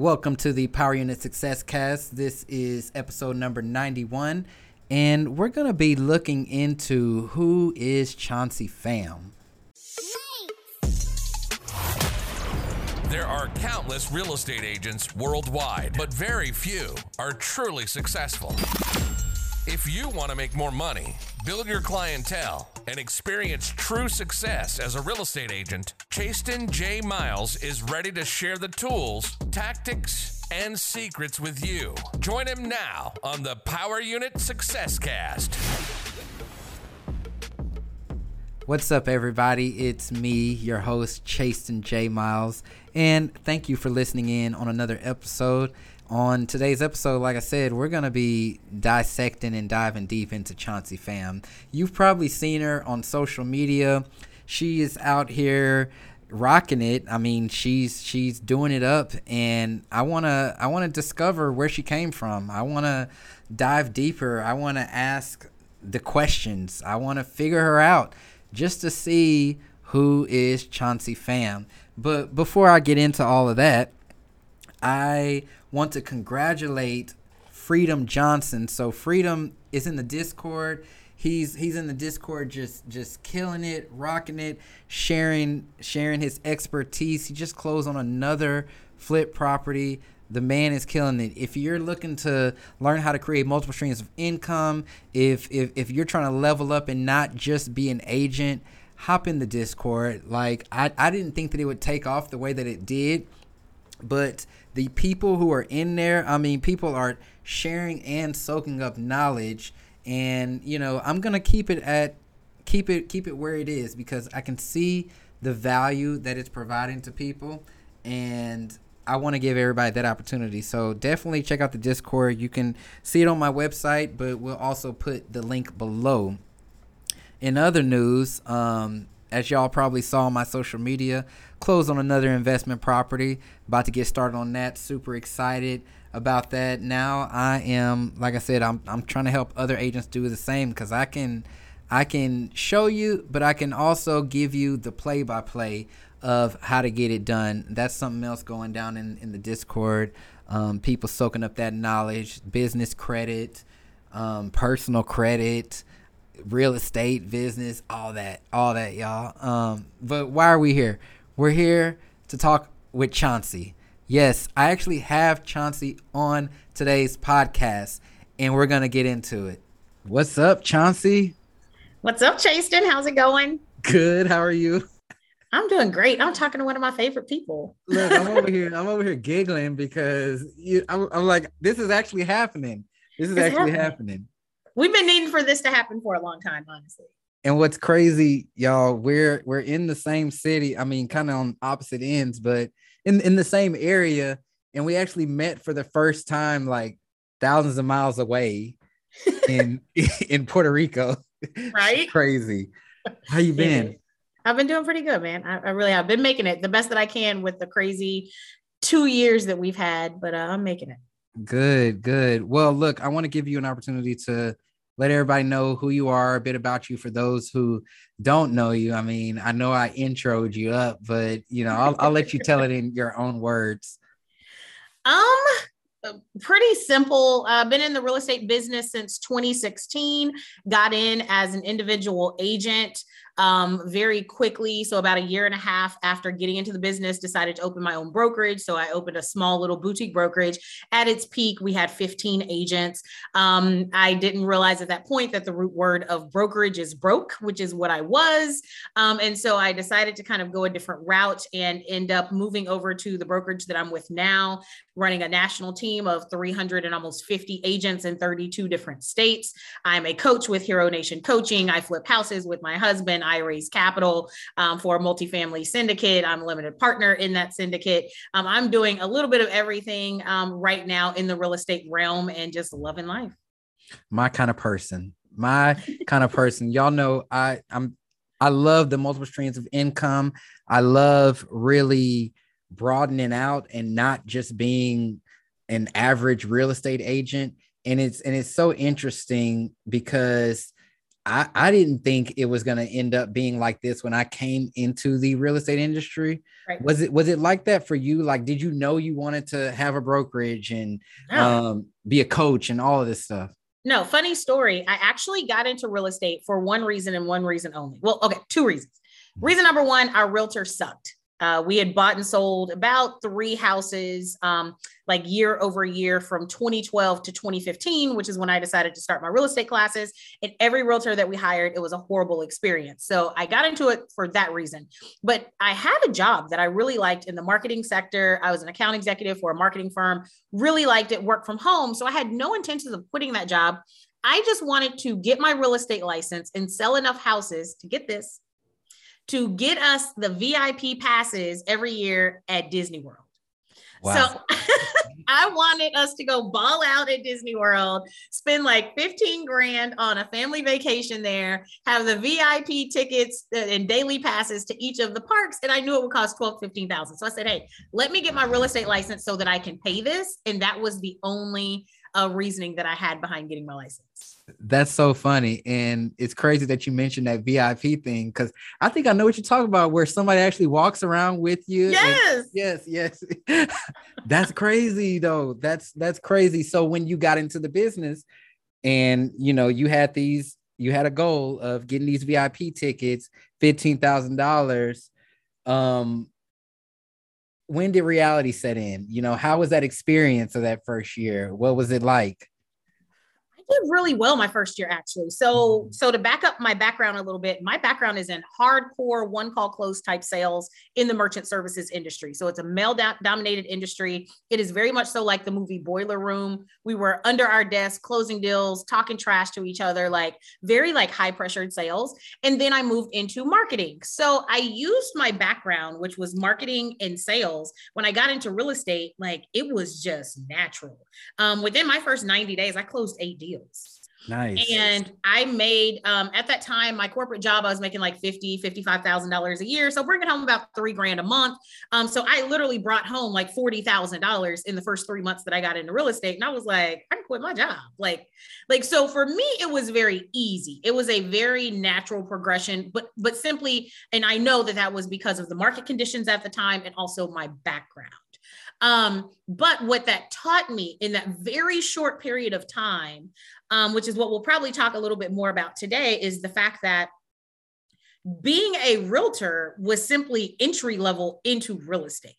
Welcome to the Power Unit Success Cast. This is episode number 91, and we're going to be looking into who is Chauncey Pham. There are countless real estate agents worldwide, but very few are truly successful. If you want to make more money, build your clientele, and experience true success as a real estate agent, Chastin J. Miles is ready to share the tools, tactics, and secrets with you. Join him now on the Power Unit Success Cast. What's up, everybody? It's me, your host, Chastin J. Miles, and thank you for listening in on another episode on today's episode, like I said, we're going to be dissecting and diving deep into Chauncey Pham. You've probably seen her on social media. She is out here rocking it. I mean, she's she's doing it up and I want to I want to discover where she came from. I want to dive deeper. I want to ask the questions. I want to figure her out just to see who is Chauncey Pham. But before I get into all of that, I want to congratulate Freedom Johnson. So Freedom is in the Discord. He's he's in the Discord just just killing it, rocking it, sharing sharing his expertise. He just closed on another flip property. The man is killing it. If you're looking to learn how to create multiple streams of income, if if if you're trying to level up and not just be an agent, hop in the Discord. Like I, I didn't think that it would take off the way that it did, but the people who are in there, I mean, people are sharing and soaking up knowledge. And, you know, I'm to keep it at, keep it, keep it where it is because I can see the value that it's providing to people. And I want to give everybody that opportunity. So definitely check out the Discord. You can see it on my website, but we'll also put the link below. In other news, um, as y'all probably saw on my social media, closed on another investment property. About to get started on that. Super excited about that. Now I am, like I said, I'm I'm trying to help other agents do the same because I can I can show you, but I can also give you the play by play of how to get it done. That's something else going down in, in the Discord. Um, people soaking up that knowledge, business credit, um, personal credit, real estate, business, all that, all that, y'all. Um, but why are we here? We're here to talk with Chauncey. Yes, I actually have Chauncey on today's podcast, and we're going to get into it. What's up, Chauncey? What's up, Chastin? How's it going? Good. How are you? I'm doing great. I'm talking to one of my favorite people. Look, I'm over here. I'm over here giggling because you, I'm, I'm like, this is actually happening. This is it's actually happening. happening. We've been needing for this to happen for a long time, honestly. And what's crazy, y'all, we're we're in the same city. I mean, kind of on opposite ends, but in in the same area. And we actually met for the first time like thousands of miles away in in Puerto Rico. Right? crazy. How you been? I've been doing pretty good, man. I, I, really have been making it the best that I can with the crazy two years that we've had, but uh, I'm making it. Good, good. Well, look, I want to give you an opportunity to let everybody know who you are, a bit about you for those who don't know you. I mean, I know I introed you up, but you know, I'll, I'll let you tell it in your own words. Um, pretty simple. I've been in the real estate business since 2016. Got in as an individual agent um, very quickly. So, about a year and a half after getting into the business, decided to open my own brokerage. So, I opened a small little boutique brokerage. At its peak, we had 15 agents. Um, I didn't realize at that point that the root word of brokerage is broke, which is what I was. Um, and so, I decided to kind of go a different route and end up moving over to the brokerage that I'm with now, running a national team of 300 and almost 50 agents in 32 different states. I'm a coach with Hero Nation Coaching. I flip houses with my husband. I raise capital um, for a multifamily syndicate. I'm a limited partner in that syndicate. Um, I'm doing a little bit of everything um, right now in the real estate realm and just loving life. My kind of person. My kind of person. Y'all know I I'm I love the multiple streams of income. I love really broadening out and not just being an average real estate agent and it's and it's so interesting because I, I didn't think it was going to end up being like this when I came into the real estate industry. Right. Was it was it like that for you? Like, did you know you wanted to have a brokerage and um, be a coach and all of this stuff? No, funny story. I actually got into real estate for one reason and one reason only. Well, okay, two reasons. Reason number one, our realtor sucked. Uh, we had bought and sold about three houses, um, like year over year from 2012 to 2015, which is when I decided to start my real estate classes. And every realtor that we hired, it was a horrible experience. So I got into it for that reason. But I had a job that I really liked in the marketing sector. I was an account executive for a marketing firm, really liked it, work from home. So I had no intentions of quitting that job. I just wanted to get my real estate license and sell enough houses to get this to get us the VIP passes every year at Disney World. Wow. So I wanted us to go ball out at Disney World, spend like 15 grand on a family vacation there, have the VIP tickets and daily passes to each of the parks. And I knew it would cost 12, 15,000. So I said, Hey, let me get my real estate license so that I can pay this. And that was the only uh, reasoning that I had behind getting my license. That's so funny. And it's crazy that you mentioned that VIP thing because I think I know what you're talking about, where somebody actually walks around with you. Yes. Yes, yes. that's crazy though. That's that's crazy. So when you got into the business and you know you had these, you had a goal of getting these VIP tickets, fifteen thousand dollars. Um, when did reality set in? You know, how was that experience of that first year? What was it like? Did really well my first year actually. So mm-hmm. so to back up my background a little bit, my background is in hardcore one call close type sales in the merchant services industry. So it's a male dominated industry. It is very much so like the movie Boiler Room. We were under our desk closing deals, talking trash to each other, like very like high pressured sales. And then I moved into marketing. So I used my background, which was marketing and sales. When I got into real estate, like it was just natural. Um, within my first 90 days, I closed eight deals Nice. And I made um, at that time my corporate job, I was making like fifty, fifty-five thousand dollars a year. So bringing home about three grand a month. Um, so I literally brought home like forty thousand dollars in the first three months that I got into real estate. And I was like, I can quit my job. Like, like so for me, it was very easy. It was a very natural progression, but but simply, and I know that that was because of the market conditions at the time and also my background. Um, but what that taught me in that very short period of time, um, which is what we'll probably talk a little bit more about today, is the fact that being a realtor was simply entry level into real estate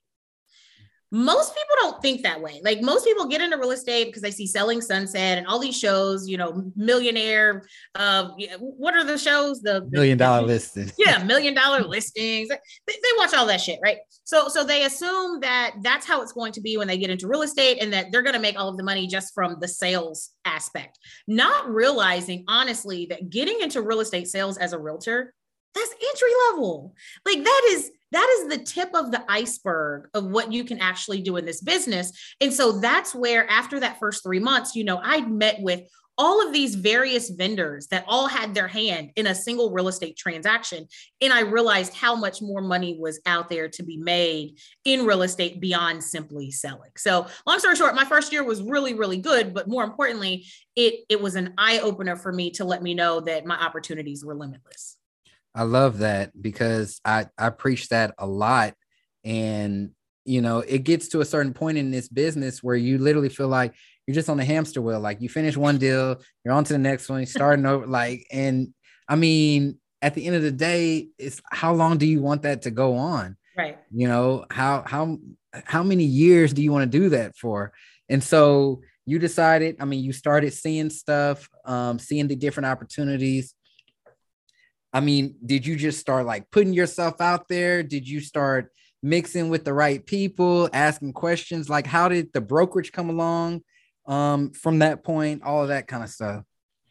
most people don't think that way. Like most people get into real estate because they see Selling Sunset and all these shows, you know, millionaire. Uh, what are the shows? The million dollar listings. Yeah, million dollar listings. They, they watch all that shit, right? So, so they assume that that's how it's going to be when they get into real estate, and that they're going to make all of the money just from the sales aspect, not realizing honestly that getting into real estate sales as a realtor that's entry level. Like that is that is the tip of the iceberg of what you can actually do in this business. And so that's where after that first 3 months, you know, I'd met with all of these various vendors that all had their hand in a single real estate transaction. And I realized how much more money was out there to be made in real estate beyond simply selling. So, long story short, my first year was really, really good. But more importantly, it, it was an eye opener for me to let me know that my opportunities were limitless. I love that because I I preach that a lot. And you know it gets to a certain point in this business where you literally feel like you're just on a hamster wheel. Like you finish one deal you're on to the next one starting over like and I mean at the end of the day it's how long do you want that to go on? Right. You know how how how many years do you want to do that for? And so you decided I mean you started seeing stuff um seeing the different opportunities I mean, did you just start like putting yourself out there? Did you start mixing with the right people, asking questions? Like, how did the brokerage come along um, from that point? All of that kind of stuff.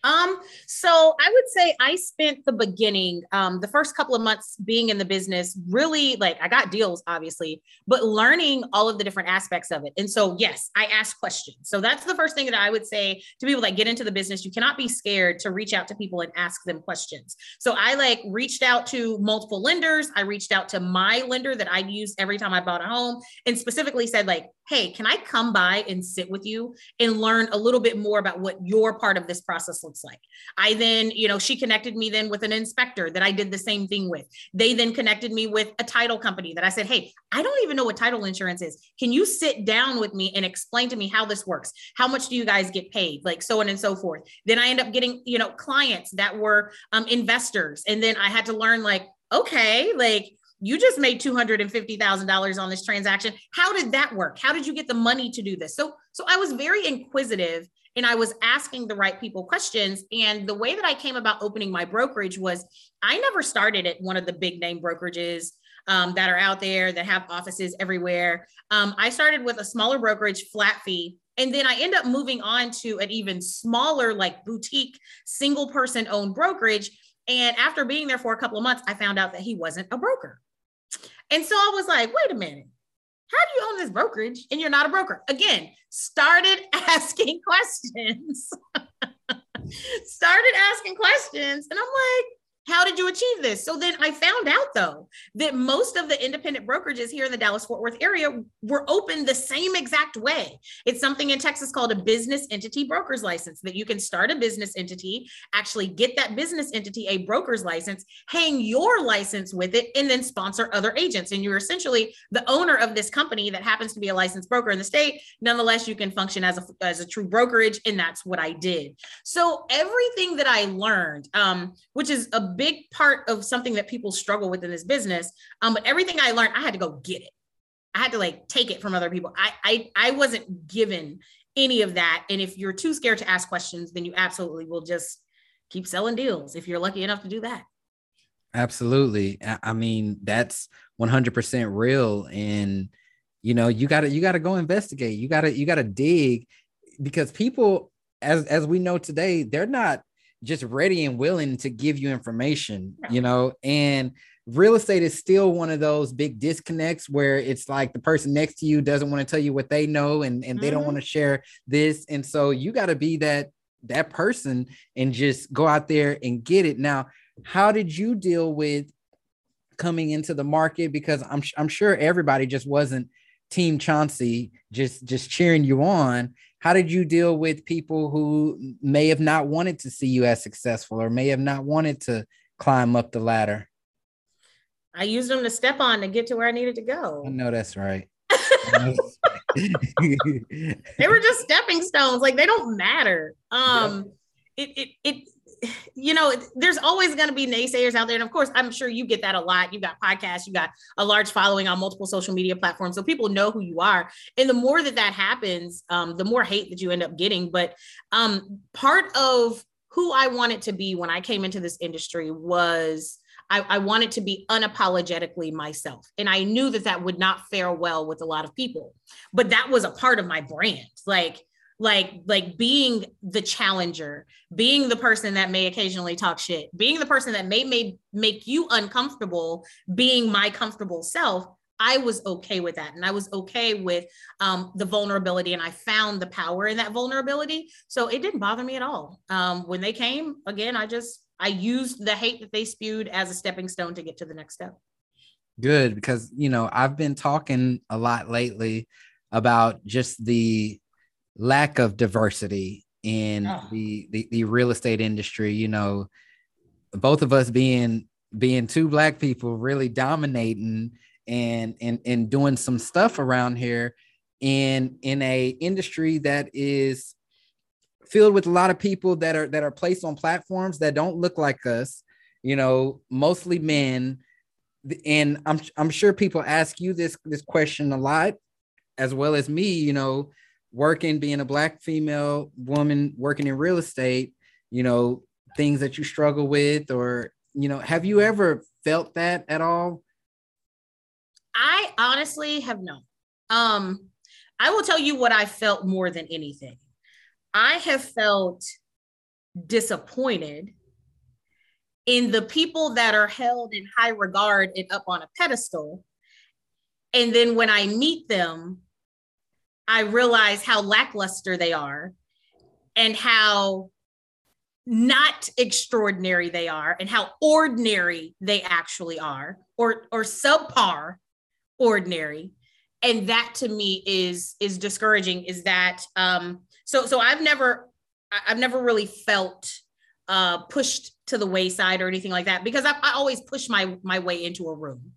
Um, so I would say I spent the beginning, um, the first couple of months being in the business, really like I got deals, obviously, but learning all of the different aspects of it. And so, yes, I ask questions. So that's the first thing that I would say to people that get into the business. You cannot be scared to reach out to people and ask them questions. So I like reached out to multiple lenders. I reached out to my lender that I'd use every time I bought a home and specifically said, like, hey, can I come by and sit with you and learn a little bit more about what your part of this process looks like. I then, you know, she connected me then with an inspector that I did the same thing with. They then connected me with a title company that I said, Hey, I don't even know what title insurance is. Can you sit down with me and explain to me how this works? How much do you guys get paid? Like so on and so forth. Then I end up getting, you know, clients that were um, investors. And then I had to learn, like, okay, like, you just made $250,000 on this transaction. How did that work? How did you get the money to do this? So, so I was very inquisitive and I was asking the right people questions. And the way that I came about opening my brokerage was I never started at one of the big name brokerages um, that are out there that have offices everywhere. Um, I started with a smaller brokerage, flat fee. And then I end up moving on to an even smaller, like boutique, single person owned brokerage. And after being there for a couple of months, I found out that he wasn't a broker. And so I was like, wait a minute. How do you own this brokerage and you're not a broker? Again, started asking questions. started asking questions. And I'm like, how did you achieve this? So then I found out though that most of the independent brokerages here in the Dallas Fort Worth area were open the same exact way. It's something in Texas called a business entity broker's license that you can start a business entity, actually get that business entity a broker's license, hang your license with it, and then sponsor other agents. And you're essentially the owner of this company that happens to be a licensed broker in the state. Nonetheless, you can function as a, as a true brokerage. And that's what I did. So everything that I learned, um, which is a big part of something that people struggle with in this business. Um, but everything I learned, I had to go get it. I had to like take it from other people. I I I wasn't given any of that. And if you're too scared to ask questions, then you absolutely will just keep selling deals if you're lucky enough to do that. Absolutely. I mean, that's 100% real and you know, you got to you got to go investigate. You got to you got to dig because people as as we know today, they're not just ready and willing to give you information, you know, and real estate is still one of those big disconnects where it's like the person next to you doesn't want to tell you what they know and, and mm-hmm. they don't want to mm-hmm. share this. And so you got to be that that person and just go out there and get it. Now, how did you deal with coming into the market? Because I'm I'm sure everybody just wasn't team Chauncey just just cheering you on how did you deal with people who may have not wanted to see you as successful or may have not wanted to climb up the ladder? I used them to step on to get to where I needed to go. I know that's right. they were just stepping stones. Like they don't matter. Um, yeah. it, it, it, you know, there's always going to be naysayers out there. And of course, I'm sure you get that a lot. You've got podcasts, you've got a large following on multiple social media platforms. So people know who you are. And the more that that happens, um, the more hate that you end up getting. But um, part of who I wanted to be when I came into this industry was I, I, wanted to be unapologetically myself. And I knew that that would not fare well with a lot of people, but that was a part of my brand. Like, like like being the challenger being the person that may occasionally talk shit being the person that may, may make you uncomfortable being my comfortable self i was okay with that. And i was okay with um, the vulnerability and i found the power in that vulnerability. So it didn't bother me at all. Um, when they came again i just i used the hate that they spewed as a stepping stone to get to the next step. Good because you know i've been talking a lot lately about just the lack of diversity in oh. the, the the real estate industry you know both of us being being two black people really dominating and and and doing some stuff around here in in a industry that is filled with a lot of people that are that are placed on platforms that don't look like us you know mostly men and i'm i'm sure people ask you this this question a lot as well as me you know working, being a black female woman working in real estate, you know, things that you struggle with, or, you know, have you ever felt that at all? I honestly have not. Um, I will tell you what I felt more than anything. I have felt disappointed in the people that are held in high regard and up on a pedestal. And then when I meet them, I realize how lackluster they are and how not extraordinary they are and how ordinary they actually are or or subpar ordinary and that to me is is discouraging is that um so so i've never I've never really felt uh, pushed to the wayside or anything like that because I, I always push my my way into a room.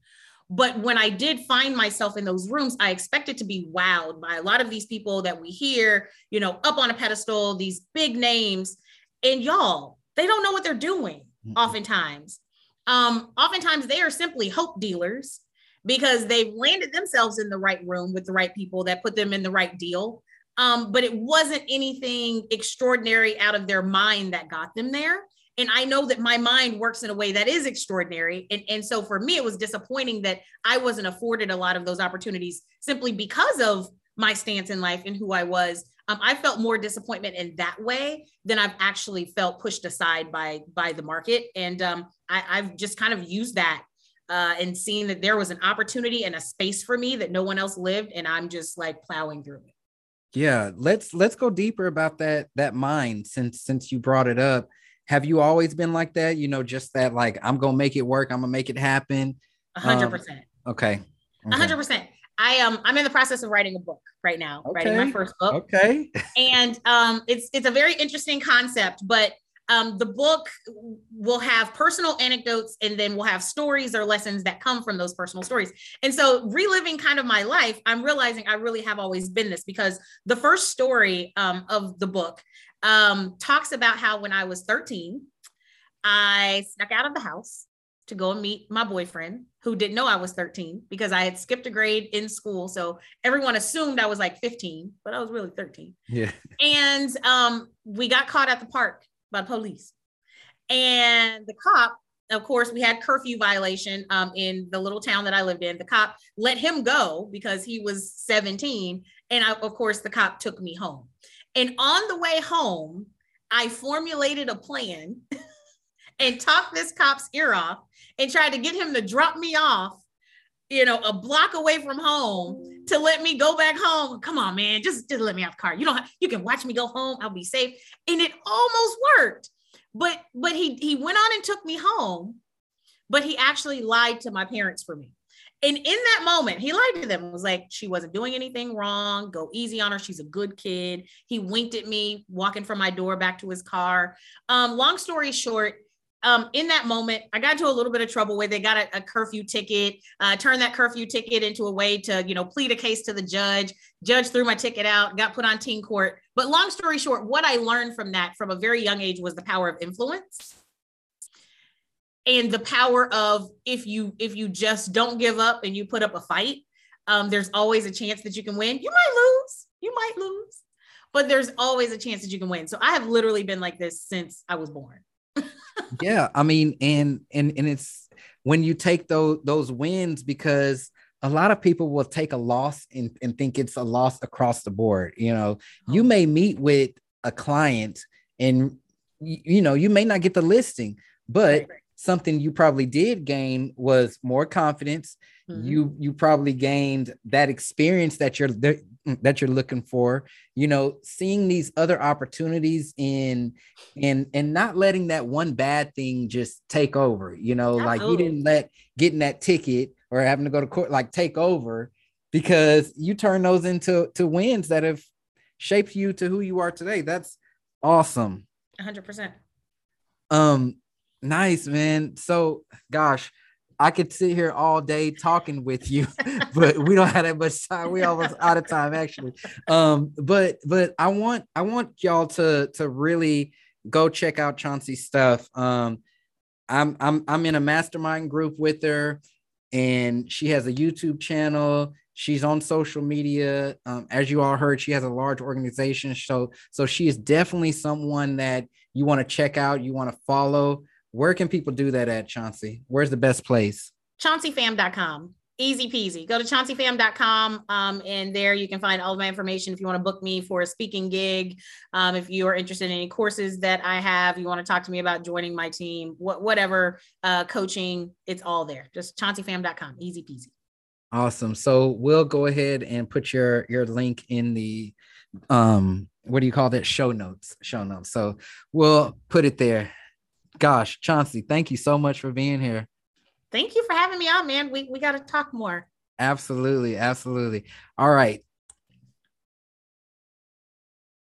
But when I did find myself in those rooms, I expected to be wowed by a lot of these people that we hear, you know, up on a pedestal, these big names. And y'all, they don't know what they're doing oftentimes. Um, oftentimes they are simply hope dealers because they've landed themselves in the right room with the right people that put them in the right deal. Um, but it wasn't anything extraordinary out of their mind that got them there. And I know that my mind works in a way that is extraordinary. And, and so for me, it was disappointing that I wasn't afforded a lot of those opportunities simply because of my stance in life and who I was. Um, I felt more disappointment in that way than I've actually felt pushed aside by by the market. And um, I, I've just kind of used that uh, and seeing that there was an opportunity and a space for me that no one else lived, and I'm just like plowing through it. Yeah, let's let's go deeper about that that mind since since you brought it up. Have you always been like that? You know, just that like I'm gonna make it work. I'm gonna make it happen. A hundred percent. Um, okay. A hundred percent. I um I'm in the process of writing a book right now, Okay. writing my first book. Okay. and um, it's it's a very interesting concept. But um, the book will have personal anecdotes, and then we'll have stories or lessons that come from those personal stories. And so, reliving kind of my life, I'm realizing I really have always been this because the first story um, of the book um, talks about how when I was 13, I snuck out of the house to go and meet my boyfriend who didn't know I was 13 because I had skipped a grade in school. So everyone assumed I was like 15, but I was really 13. Yeah. And um, we got caught at the park by police. And the cop, of course, we had curfew violation um, in the little town that I lived in. The cop let him go because he was 17. And I, of course, the cop took me home. And on the way home, I formulated a plan and talked this cop's ear off and tried to get him to drop me off, you know, a block away from home to let me go back home. Come on, man, just, just let me out the car. You don't have, you can watch me go home. I'll be safe. And it almost worked. But but he he went on and took me home, but he actually lied to my parents for me. And in that moment, he lied to them. Was like, she wasn't doing anything wrong. Go easy on her. She's a good kid. He winked at me walking from my door back to his car. Um, long story short, um, in that moment, I got into a little bit of trouble where they got a, a curfew ticket, uh, turned that curfew ticket into a way to, you know, plead a case to the judge. Judge threw my ticket out, got put on teen court. But long story short, what I learned from that from a very young age was the power of influence and the power of if you if you just don't give up and you put up a fight, um, there's always a chance that you can win. You might lose, you might lose, but there's always a chance that you can win. So I have literally been like this since I was born yeah i mean and and and it's when you take those those wins because a lot of people will take a loss and, and think it's a loss across the board you know you Oh. may meet with a client and you know you may not get the listing but something you probably did gain was more confidence. Mhm. you you probably gained that experience that you're that that you're looking for. You know seeing these other opportunities in and and not letting that one bad thing just take over you know like you didn't let getting that ticket or having to go to court like take over because you turn those into to wins that have shaped you to who you are today. That's awesome. 100%. um nice man so gosh I could sit here all day talking with you, but we don't have that much time. We almost out of time actually. Um, but but I want I want y'all to to really go check out Chauncey's stuff. Um, I'm I'm I'm in a mastermind group with her, and she has a YouTube channel. She's on social media. Um, as you all heard, she has a large organization. So so she is definitely someone that you want to check out. You want to follow. Where can people do that at, Chauncey? Where's the best place? chaunceypham.com easy peasy go to chaunceypham.com um, and there you can find all of my information if you want to book me for a speaking gig um, if you are interested in any courses that i have you want to talk to me about joining my team wh- whatever uh, coaching it's all there just chaunceypham.com easy peasy Awesome. So we'll go ahead and put your your link in the um what do you call that show notes show notes. So we'll put it there. Gosh, Chauncey, thank you so much for being here. thank you for having me on man we, we got to talk more Absolutely, absolutely. All right.